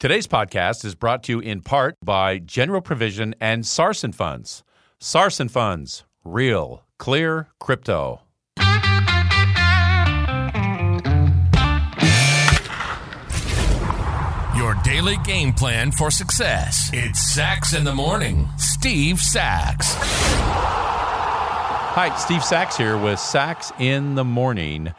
Today's podcast is brought to you in part by General Provision and Sarson Funds. Sarson Funds, real, clear crypto. Your daily game plan for success. It's Sax in the Morning. Steve Sax. Hi, Steve Sax here with Sax in the Morning.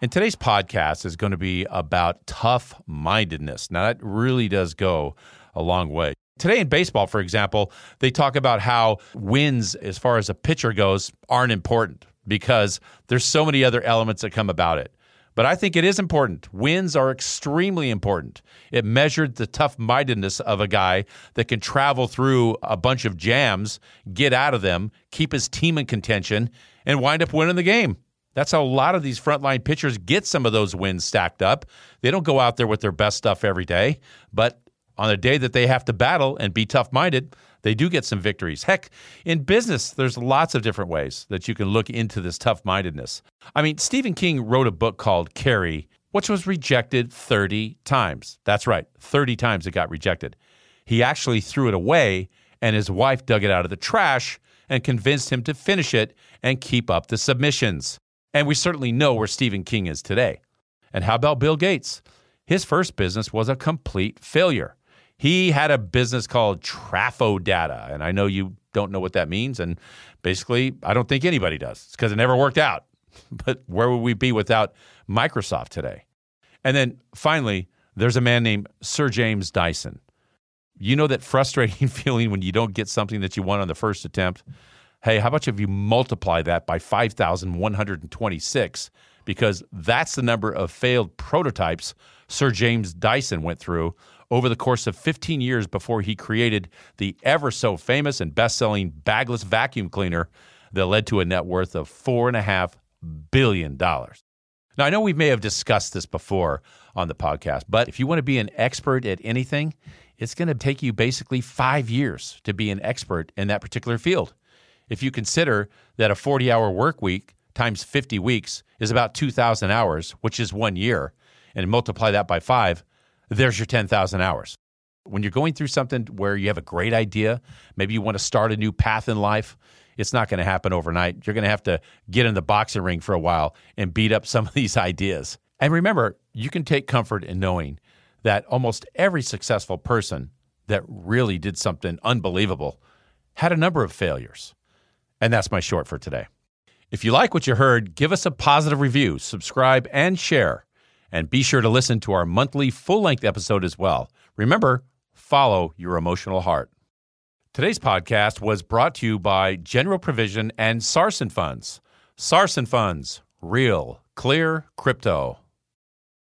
And today's podcast is going to be about tough mindedness. Now, that really does go a long way. Today in baseball, for example, they talk about how wins, as far as a pitcher goes, aren't important because there's so many other elements that come about it. But I think it is important. Wins are extremely important. It measured the tough mindedness of a guy that can travel through a bunch of jams, get out of them, keep his team in contention, and wind up winning the game. That's how a lot of these frontline pitchers get some of those wins stacked up. They don't go out there with their best stuff every day, but on a day that they have to battle and be tough minded, they do get some victories. Heck, in business, there's lots of different ways that you can look into this tough mindedness. I mean, Stephen King wrote a book called Carrie, which was rejected 30 times. That's right, 30 times it got rejected. He actually threw it away, and his wife dug it out of the trash and convinced him to finish it and keep up the submissions. And we certainly know where Stephen King is today. And how about Bill Gates? His first business was a complete failure. He had a business called Traf-O-Data, and I know you don't know what that means. And basically, I don't think anybody does. It's because it never worked out. But where would we be without Microsoft today? And then finally, there's a man named Sir James Dyson. You know that frustrating feeling when you don't get something that you want on the first attempt? Hey, how about if you multiply that by 5,126? Because that's the number of failed prototypes Sir James Dyson went through over the course of 15 years before he created the ever so famous and best selling bagless vacuum cleaner that led to a net worth of $4.5 billion. Now, I know we may have discussed this before on the podcast, but if you want to be an expert at anything, it's going to take you basically five years to be an expert in that particular field. If you consider that a 40 hour work week times 50 weeks is about 2,000 hours, which is one year, and multiply that by five, there's your 10,000 hours. When you're going through something where you have a great idea, maybe you want to start a new path in life, it's not going to happen overnight. You're going to have to get in the boxing ring for a while and beat up some of these ideas. And remember, you can take comfort in knowing that almost every successful person that really did something unbelievable had a number of failures. And that's my short for today. If you like what you heard, give us a positive review, subscribe, and share. And be sure to listen to our monthly full length episode as well. Remember, follow your emotional heart. Today's podcast was brought to you by General Provision and Sarson Funds. Sarson Funds, real, clear crypto.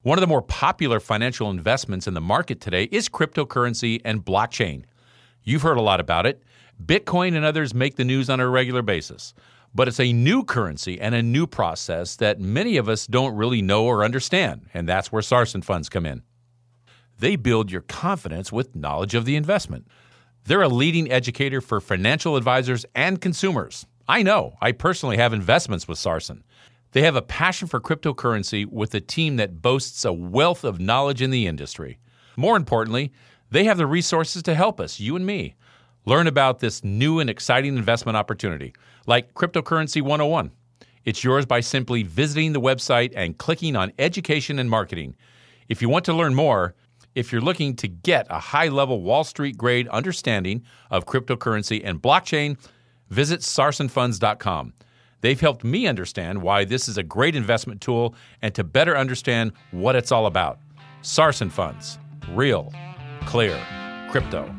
One of the more popular financial investments in the market today is cryptocurrency and blockchain. You've heard a lot about it. Bitcoin and others make the news on a regular basis but it's a new currency and a new process that many of us don't really know or understand, and that's where Sarson funds come in. They build your confidence with knowledge of the investment. They're a leading educator for financial advisors and consumers. I know, I personally have investments with Sarson. They have a passion for cryptocurrency with a team that boasts a wealth of knowledge in the industry. More importantly, they have the resources to help us, you and me, learn about this new and exciting investment opportunity like Cryptocurrency 101. It's yours by simply visiting the website and clicking on Education and Marketing. If you want to learn more, if you're looking to get a high level Wall Street grade understanding of cryptocurrency and blockchain, visit sarsonfunds.com. They've helped me understand why this is a great investment tool and to better understand what it's all about. Sarson Funds, real, clear, crypto.